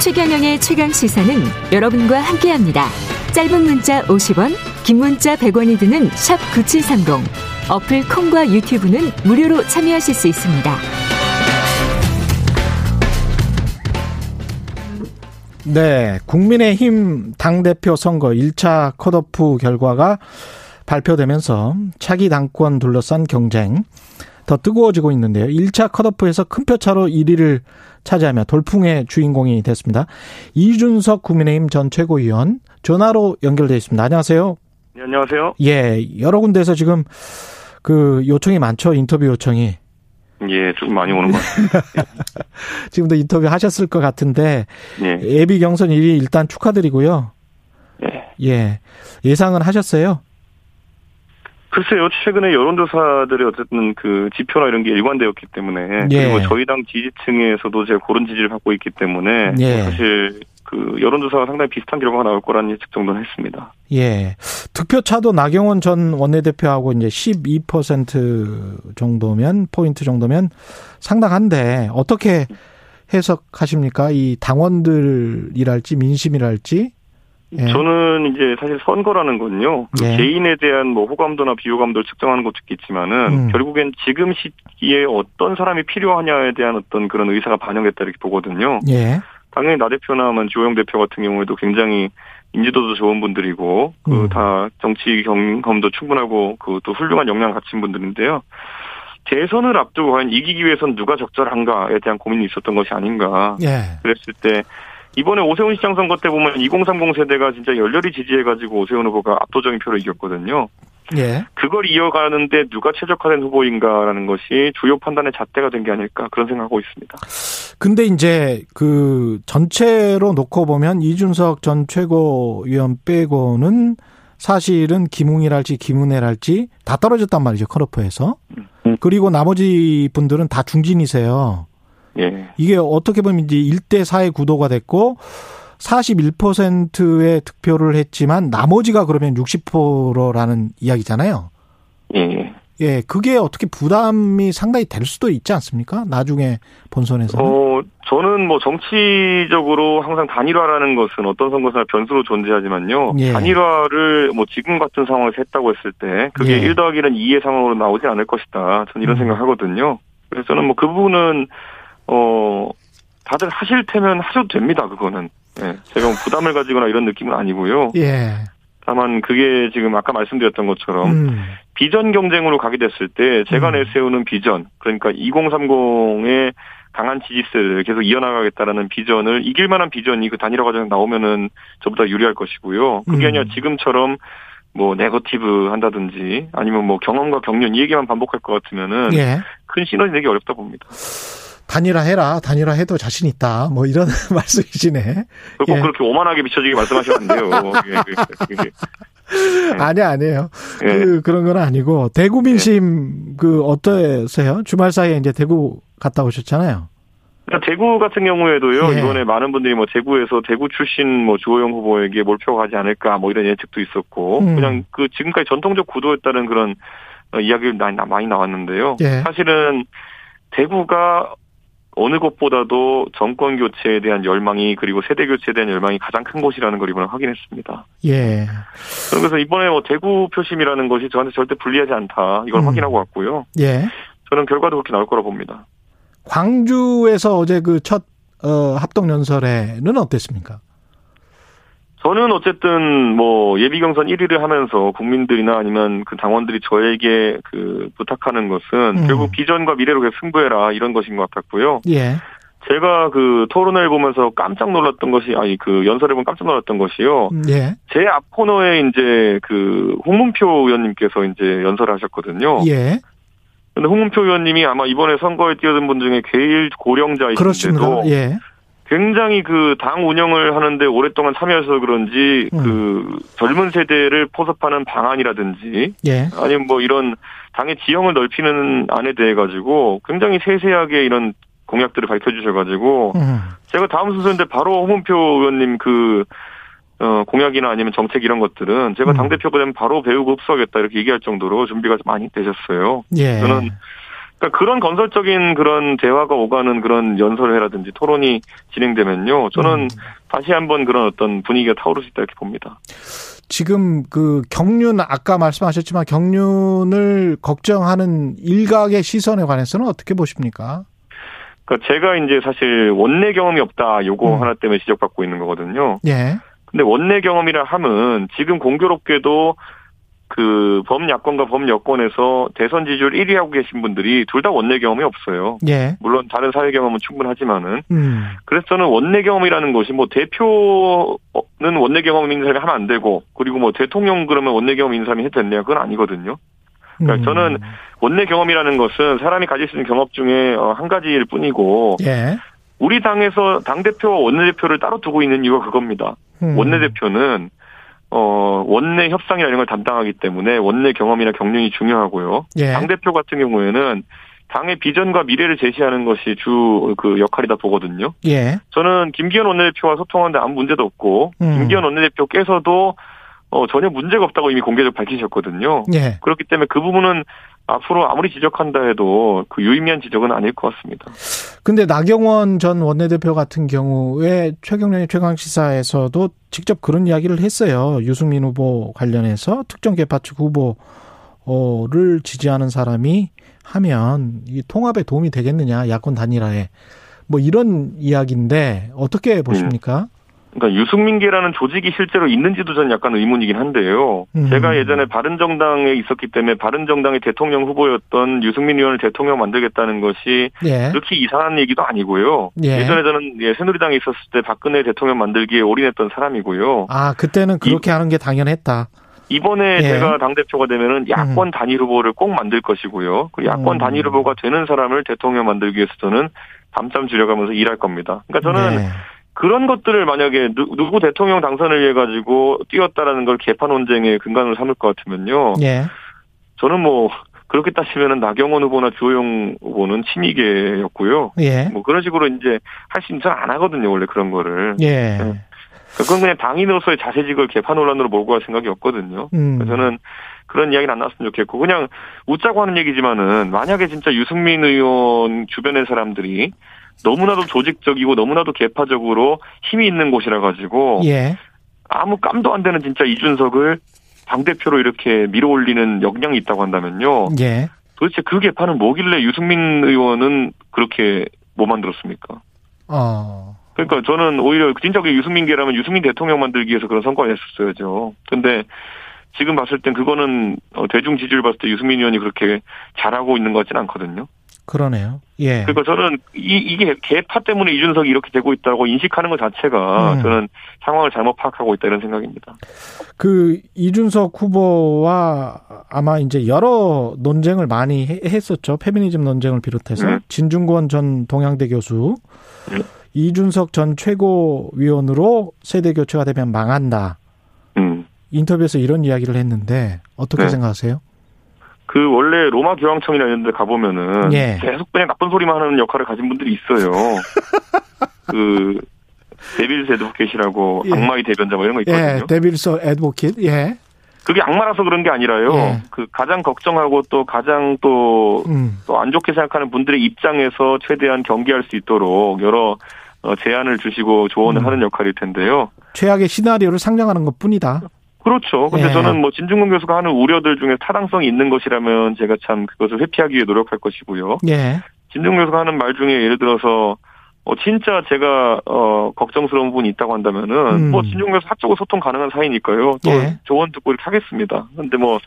최경영의 최강 시사는 여러분과 함께합니다. 짧은 문자 50원, 긴 문자 100원이 드는 샵 9730. 어플 콩과 유튜브는 무료로 참여하실 수 있습니다. 네, 국민의힘 당대표 선거 1차 컷오프 결과가 발표되면서 차기 당권 둘러싼 경쟁 더 뜨거워지고 있는데요. 1차 컷오프에서 큰 표차로 1위를 차지하며 돌풍의 주인공이 됐습니다. 이준석 국민의힘 전 최고위원 전화로 연결돼 있습니다. 안녕하세요. 네, 안녕하세요. 예, 여러 군데에서 지금 그 요청이 많죠. 인터뷰 요청이. 예, 좀 많이 오는 것 같습니다. 지금도 인터뷰 하셨을 것 같은데 예. 예비 경선 1위 일단 축하드리고요. 예. 예. 예상은 하셨어요? 글쎄요, 최근에 여론조사들이 어쨌든 그 지표나 이런 게 일관되었기 때문에 예. 그리고 저희 당 지지층에서도 제가 고른 지지를 받고 있기 때문에 예. 사실 그 여론조사가 상당히 비슷한 결과가 나올 거라는 예측 정도는 했습니다. 예. 득표차도 나경원 전 원내대표하고 이제 12% 정도면 포인트 정도면 상당한데 어떻게 해석하십니까? 이 당원들이랄지 민심이랄지 예. 저는 이제 사실 선거라는 건요, 그 예. 개인에 대한 뭐 호감도나 비호감도를 측정하는 것도 있겠지만은 음. 결국엔 지금 시기에 어떤 사람이 필요하냐에 대한 어떤 그런 의사가 반영됐다 이렇게 보거든요. 예. 당연히 나 대표나 뭐 주호영 대표 같은 경우에도 굉장히 인지도도 좋은 분들이고 음. 그다 정치 경험도 충분하고 그 또 훌륭한 역량 갖춘 분들인데요. 대선을 앞두고 과연 이기기 위해선 누가 적절한가에 대한 고민이 있었던 것이 아닌가. 예. 그랬을 때 이번에 오세훈 시장 선거 때 보면 2030 세대가 진짜 열렬히 지지해가지고 오세훈 후보가 압도적인 표로 이겼거든요. 예. 그걸 이어가는데 누가 최적화된 후보인가라는 것이 주요 판단의 잣대가 된 게 아닐까 그런 생각하고 있습니다. 근데 이제 그 전체로 놓고 보면 이준석 전 최고위원 빼고는 사실은 김웅이랄지 김은혜랄지 다 떨어졌단 말이죠 커러프에서 음. 그리고 나머지 분들은 다 중진이세요. 예. 이게 어떻게 보면 이제 1대 4의 구도가 됐고 41%의 득표를 했지만 나머지가 그러면 60%라는 이야기잖아요. 예. 예, 그게 어떻게 부담이 상당히 될 수도 있지 않습니까? 나중에 본선에서는. 어, 저는 뭐 정치적으로 항상 단일화라는 것은 어떤 선거사나 변수로 존재하지만요. 예. 단일화를 뭐 지금 같은 상황에서 했다고 했을 때 그게 예. 1 더하기는 2의 상황으로 나오지 않을 것이다. 저는 이런 음. 생각하거든요. 그래서 저는 뭐 그 부분은 어 다들 하실 테면 하셔도 됩니다. 그거는. 예. 제가 뭐 부담을 가지거나 이런 느낌은 아니고요. 예. 다만 그게 지금 아까 말씀드렸던 것처럼 음. 비전 경쟁으로 가게 됐을 때 제가 음. 내세우는 비전 그러니까 2030의 강한 지지세를 계속 이어나가겠다라는 비전을 이길 만한 비전이 그 단일화 과정에 나오면은 저보다 유리할 것이고요. 그게 음. 아니라 지금처럼 뭐 네거티브 한다든지 아니면 뭐 경험과 경륜 이 얘기만 반복할 것 같으면은 예. 큰 시너지 내기 어렵다 봅니다. 단일화 해라. 단일화 해도 자신 있다. 뭐 이런 말씀이시네. 꼭 예. 그렇게 오만하게 비춰지게 말씀하시면 안 돼요. 예, 그, 그, 그, 아니 아니에요. 예. 그 그런 건 아니고 대구 민심 그 어떠세요? 주말 사이에 이제 대구 갔다 오셨잖아요. 대구 같은 경우에도요 예. 이번에 많은 분들이 뭐 대구에서 대구 출신 뭐 주호영 후보에게 몰표가 가지 않을까 뭐 이런 예측도 있었고 음. 그냥 그 지금까지 전통적 구도였다는 그런 어, 이야기를 많이 나- 많이 나왔는데요. 예. 사실은 대구가 어느 곳보다도 정권 교체에 대한 열망이 그리고 세대 교체에 대한 열망이 가장 큰 곳이라는 걸 이번에 확인했습니다. 예. 그래서 이번에 뭐 대구 표심이라는 것이 저한테 절대 불리하지 않다 이걸 음. 확인하고 왔고요. 예. 저는 결과도 그렇게 나올 거라 봅니다. 광주에서 어제 그첫 어, 합동 연설회는 어땠습니까? 저는 어쨌든 뭐 예비 경선 1위를 하면서 국민들이나 아니면 그 당원들이 저에게 그 부탁하는 것은 음. 결국 비전과 미래로 승부해라 이런 것인 것 같았고요. 예. 제가 그 토론회를 보면서 깜짝 놀랐던 것이 아니 그 연설을 보면 깜짝 놀랐던 것이요. 음, 예. 제 앞 코너에 이제 그 홍문표 의원님께서 이제 연설을 하셨거든요. 예. 근데 홍문표 의원님이 아마 이번에 선거에 뛰어든 분 중에 제일 고령자이신데도 그렇습니다. 예. 굉장히 그 당 운영을 하는데 오랫동안 참여해서 그런지 음. 그 젊은 세대를 포섭하는 방안이라든지 예. 아니면 뭐 이런 당의 지형을 넓히는 안에 대해 가지고 굉장히 세세하게 이런 공약들을 밝혀주셔가지고 음. 제가 다음 순서인데 바로 홍문표 의원님 그 어, 공약이나 아니면 정책 이런 것들은 제가 음. 당대표가 되면 바로 배우고 흡수하겠다 이렇게 얘기할 정도로 준비가 좀 많이 되셨어요. 예. 저는 그러니까 그런 건설적인 그런 대화가 오가는 그런 연설회라든지 토론이 진행되면요. 저는 음. 다시 한번 그런 어떤 분위기가 타오를 수 있다 이렇게 봅니다. 지금 그 경륜 아까 말씀하셨지만 경륜을 걱정하는 일각의 시선에 관해서는 어떻게 보십니까? 그러니까 제가 이제 사실 원내 경험이 없다 요거 음. 하나 때문에 지적받고 있는 거거든요. 예. 근데 원내 경험이라 함은 지금 공교롭게도 그 범야권과 범여권에서 대선 지지율 1위 하고 계신 분들이 둘 다 원내 경험이 없어요. 예. 물론 다른 사회 경험은 충분하지만은. 음. 그래서 저는 원내 경험이라는 것이 뭐 대표는 원내 경험 있는 사람이 하면 안 되고 그리고 뭐 대통령 그러면 원내 경험 있는 사람이 해도 됐냐 그건 아니거든요. 그러니까 음. 저는 원내 경험이라는 것은 사람이 가질 수 있는 경험 중에 어, 한 가지일 뿐이고 예. 우리 당에서 당 대표와 원내 대표를 따로 두고 있는 이유가 그겁니다. 음. 원내 대표는 어, 원내 협상이나 이런 걸 담당하기 때문에 원내 경험이나 경륜이 중요하고요. 예. 당대표 같은 경우에는 당의 비전과 미래를 제시하는 것이 주 그 역할이다 보거든요. 예. 저는 김기현 원내대표와 소통하는데 아무 문제도 없고, 음. 김기현 원내대표께서도 어, 전혀 문제가 없다고 이미 공개적으로 밝히셨거든요. 예. 그렇기 때문에 그 부분은 앞으로 아무리 지적한다 해도 그 유의미한 지적은 아닐 것 같습니다. 근데 나경원 전 원내대표 같은 경우에 최경련의 최강시사에서도 직접 그런 이야기를 했어요. 유승민 후보 관련해서 특정 개파 측 후보를 지지하는 사람이 하면 이 통합에 도움이 되겠느냐 야권 단일화에 뭐 이런 이야기인데 어떻게 보십니까? 음. 그러니까 유승민계라는 조직이 실제로 있는지도 저는 약간 의문이긴 한데요. 음. 제가 예전에 바른정당에 있었기 때문에 바른정당의 대통령 후보였던 유승민 의원을 대통령 만들겠다는 것이 예. 그렇게 이상한 얘기도 아니고요. 예. 전에 저는 예, 새누리당에 있었을 때 박근혜 대통령 만들기에 올인했던 사람이고요. 아 그때는 그렇게 이, 하는 게 당연했다. 이번에 예. 제가 당대표가 되면은 야권 음. 단일 후보를 꼭 만들 것이고요. 그 야권 음. 단일 후보가 되는 사람을 대통령 만들기 위해서 저는 밤잠 줄여가면서 일할 겁니다. 그러니까 저는 네. 그런 것들을 만약에 누, 구 대통령 당선을 위해 가지고 뛰었다라는 걸 개파 논쟁의 근간으로 삼을 것 같으면요. 예. 저는 뭐 그렇게 따지면은 나경원 후보나 주호영 후보는 친이계였고요. 예. 뭐 그런 식으로 이제 할 수 있는 안 하거든요, 원래 그런 거를. 예. 네. 그건 그냥 당인으로서의 자세직을 개파 논란으로 몰고 갈 생각이 없거든요. 음. 그래서 저는 그런 이야기는 안 나왔으면 좋겠고 그냥 웃자고 하는 얘기지만은 만약에 진짜 유승민 의원 주변의 사람들이 너무나도 조직적이고 너무나도 개파적으로 힘이 있는 곳이라 가지고 예. 아무 깜도 안 되는 진짜 이준석을 당 대표로 이렇게 밀어올리는 역량이 있다고 한다면요. 예. 도대체 그 개파는 뭐길래 유승민 의원은 그렇게 못 만들었습니까? 어. 그러니까 저는 오히려 진짜 그 유승민 계라면 유승민 대통령 만들기 위해서 그런 선거를 했었어야죠. 근데 지금 봤을 땐 그거는 어, 대중 지지를 봤을 때 유승민 의원이 그렇게 잘하고 있는 것 같지는 않거든요. 그러네요. 예. 그러니까 저는 이, 이게 개파 때문에 이준석이 이렇게 되고 있다고 인식하는 것 자체가 음. 저는 상황을 잘못 파악하고 있다 이런 생각입니다. 그 이준석 후보와 아마 이제 여러 논쟁을 많이 했었죠. 페미니즘 논쟁을 비롯해서 네. 진중권 전 동양대 교수 네. 이준석 전 최고위원으로 세대 교체가 되면 망한다. 음. 인터뷰에서 이런 이야기를 했는데 어떻게 네. 생각하세요? 그 원래 로마 교황청이나 이런 데 가보면은 예. 계속 그냥 나쁜 소리만 하는 역할을 가진 분들이 있어요. 그 데빌스 에드보켓이라고 예. 악마의 대변자 뭐 이런 거 있거든요. 예, 데빌스 에드보켓. 예. 그게 악마라서 그런 게 아니라요. 예. 그 가장 걱정하고 또 가장 또 또안 음. 좋게 생각하는 분들의 입장에서 최대한 경계할 수 있도록 여러 어, 제안을 주시고 조언을 음. 하는 역할일 텐데요. 최악의 시나리오를 상정하는 것 뿐이다. 그렇죠. 근데 예. 저는 뭐 진중근 교수가 하는 우려들 중에 타당성이 있는 것이라면 제가 참 그것을 회피하기 위해 노력할 것이고요. 예. 진중근 교수가 하는 말 중에 예를 들어서 어 진짜 제가 어 걱정스러운 부분이 있다고 한다면은 음. 뭐 진중근 교수 사적으로 소통 가능한 사이니까요. 또 예. 조언 듣고 이렇게 하겠습니다. 근데 뭐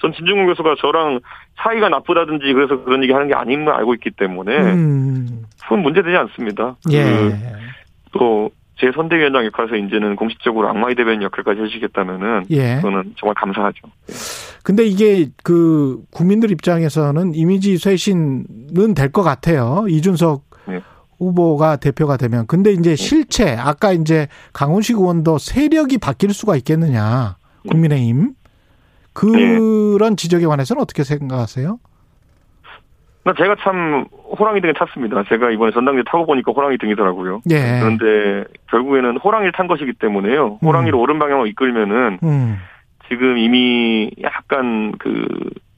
전 진중근 교수가 저랑 사이가 나쁘다든지 그래서 그런 얘기 하는 게 아닌 걸 알고 있기 때문에 음. 그건 문제되지 않습니다. 예. 그 또 제 선대위원장 역할에서 이제는 공식적으로 악마의 대변인 역할까지 해주시겠다면은 예. 저는 정말 감사하죠. 근데 이게 그 국민들 입장에서는 이미지 쇄신은 될 것 같아요. 이준석 네. 후보가 대표가 되면. 근데 이제 네. 실체 아까 이제 강훈식 의원도 세력이 바뀔 수가 있겠느냐. 국민의힘 그런 지적에 관해서는 어떻게 생각하세요? 제가 참 호랑이 등에 탔습니다. 제가 이번에 전당대 타고 보니까 호랑이 등이더라고요. 예. 그런데 결국에는 호랑이를 탄 것이기 때문에요. 호랑이를 음. 옳은 방향으로 이끌면은 음. 지금 이미 약간 그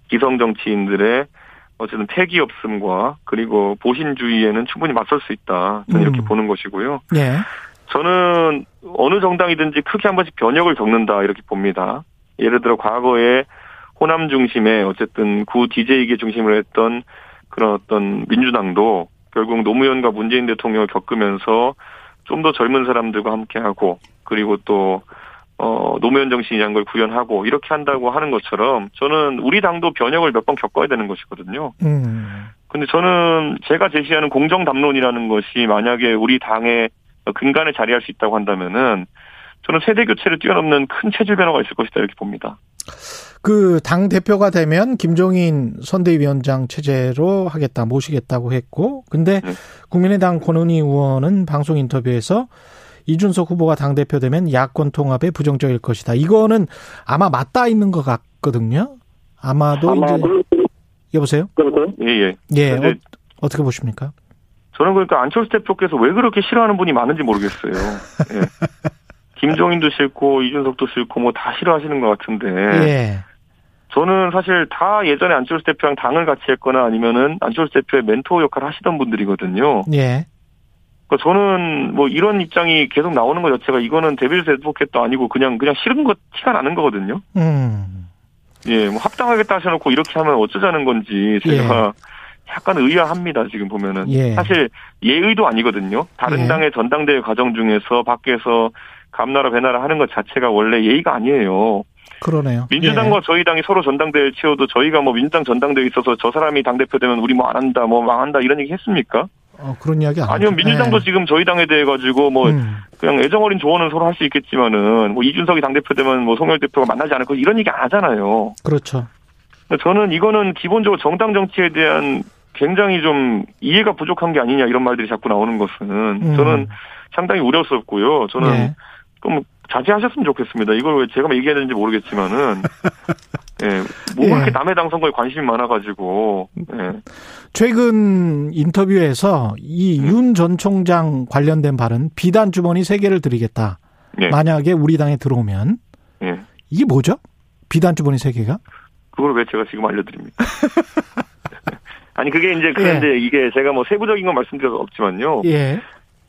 기성 정치인들의 어쨌든 폐기 없음과 그리고 보신주의에는 충분히 맞설 수 있다. 저는 이렇게 음. 보는 것이고요. 예. 저는 어느 정당이든지 크게 한 번씩 변혁을 겪는다 이렇게 봅니다. 예를 들어 과거에 호남 중심의 어쨌든 구 DJ계 중심으로 했던 그런 어떤 민주당도 결국 노무현과 문재인 대통령을 겪으면서 좀 더 젊은 사람들과 함께하고 그리고 또 어, 노무현 정신이라는 걸 구현하고 이렇게 한다고 하는 것처럼 저는 우리 당도 변혁을 몇 번 겪어야 되는 것이거든요. 음. 근데 저는 제가 제시하는 공정 담론이라는 것이 만약에 우리 당의 근간에 자리할 수 있다고 한다면은 저는 세대 교체를 뛰어넘는 큰 체질 변화가 있을 것이다 이렇게 봅니다. 그 당 대표가 되면 김종인 선대위원장 체제로 하겠다 모시겠다고 했고 근데 네. 국민의당 권은희 의원은 방송 인터뷰에서 이준석 후보가 당 대표 되면 야권 통합에 부정적일 것이다. 이거는 아마 맞닿아 있는 것 같거든요. 아마도, 이제 여보세요. 예, 예. 예, 근데 어, 떻게 보십니까? 저는 그러니까 안철수 대표께서 왜 그렇게 싫어하는 분이 많은지 모르겠어요. 예. 김종인도 싫고 이준석도 싫고 뭐 다 싫어하시는 것 같은데 예, 저는 사실 다 예전에 안철수 대표랑 당을 같이 했거나 아니면은 안철수 대표의 멘토 역할을 하시던 분들이거든요. 예, 그러니까 저는 뭐 이런 입장이 계속 나오는 것 자체가 이거는 데빌스 애드보켓도 아니고 그냥 그냥 싫은 것 티가 나는 거거든요. 음, 예, 뭐 합당하겠다 하셔놓고 이렇게 하면 어쩌자는 건지 제가 약간 의아합니다 지금 보면은 예. 사실 예의도 아니거든요. 다른 예. 당의 전당대회 과정 중에서 밖에서 감나라 배나라 하는 것 자체가 원래 예의가 아니에요. 그러네요. 민주당과 저희 당이 서로 전당대회를 치워도 저희가 뭐 민주당 전당대회 있어서 저 사람이 당대표 되면 우리 뭐 안 한다 뭐 망한다 이런 얘기 했습니까? 예. 어, 그런 이야기 안 아니면 하죠. 민주당도 예. 지금 저희 당에 대해 가지고 뭐 음, 그냥 애정 어린 조언은 서로 할 수 있겠지만은 뭐 이준석이 당대표 되면 뭐 송열 대표가 만나지 않을 거 이런 얘기 안 하잖아요. 그렇죠. 저는 이거는 기본적으로 정당 정치에 대한 굉장히 좀 이해가 부족한 게 아니냐 이런 말들이 자꾸 나오는 것은 음. 저는 상당히 우려스럽고요. 저는 예. 좀 자제하셨으면 좋겠습니다. 이걸 왜 제가 얘기해야 되는지 모르겠지만은 예, 뭐 예. 그렇게 남의 당 선거에 관심이 많아가지고 예, 최근 인터뷰에서 이 음. 윤전 총장 관련된 발언 비단 주머니 세 개를 드리겠다. 예, 만약에 우리 당에 들어오면 예. 이게 뭐죠? 비단 주머니 세 개가? 그걸 왜 제가 지금 알려드립니까? 아니 그게 이제 그런데 이게 제가 뭐 세부적인 건 말씀드릴 수 없지만요. 예.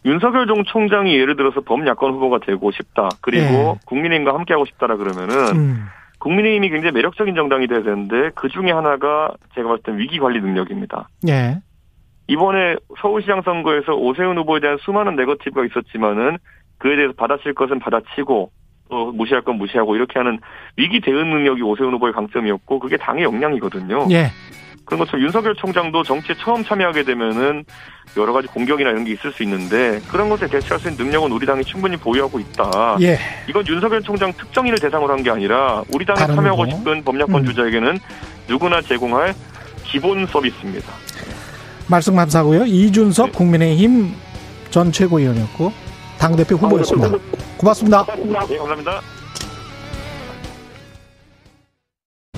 윤석열 종 총장이 예를 들어서 범야권 후보가 되고 싶다. 그리고 예. 국민의힘과 함께하고 싶다라 그러면은 음. 국민의힘이 굉장히 매력적인 정당이 돼야 되는데 그 중에 하나가 제가 봤을 땐 위기 관리 능력입니다. 예. 이번에 서울시장 선거에서 오세훈 후보에 대한 수많은 네거티브가 있었지만은 그에 대해서 받아칠 것은 받아치고 또 무시할 건 무시하고 이렇게 하는 위기 대응 능력이 오세훈 후보의 강점이었고 그게 당의 역량이거든요. 예. 그런 것처럼 윤석열 총장도 정치에 처음 참여하게 되면은 여러 가지 공격이나 이런 게 있을 수 있는데 그런 것에 대처할 수 있는 능력은 우리 당이 충분히 보유하고 있다. 예. 이건 윤석열 총장 특정인을 대상으로 한 게 아니라 우리 당에 참여하고 후보. 싶은 법약권 음. 주자에게는 누구나 제공할 기본 서비스입니다. 말씀 감사하고요. 이준석 국민의힘 전 최고위원이었고 당대표 후보였습니다. 고맙습니다. 네, 감사합니다.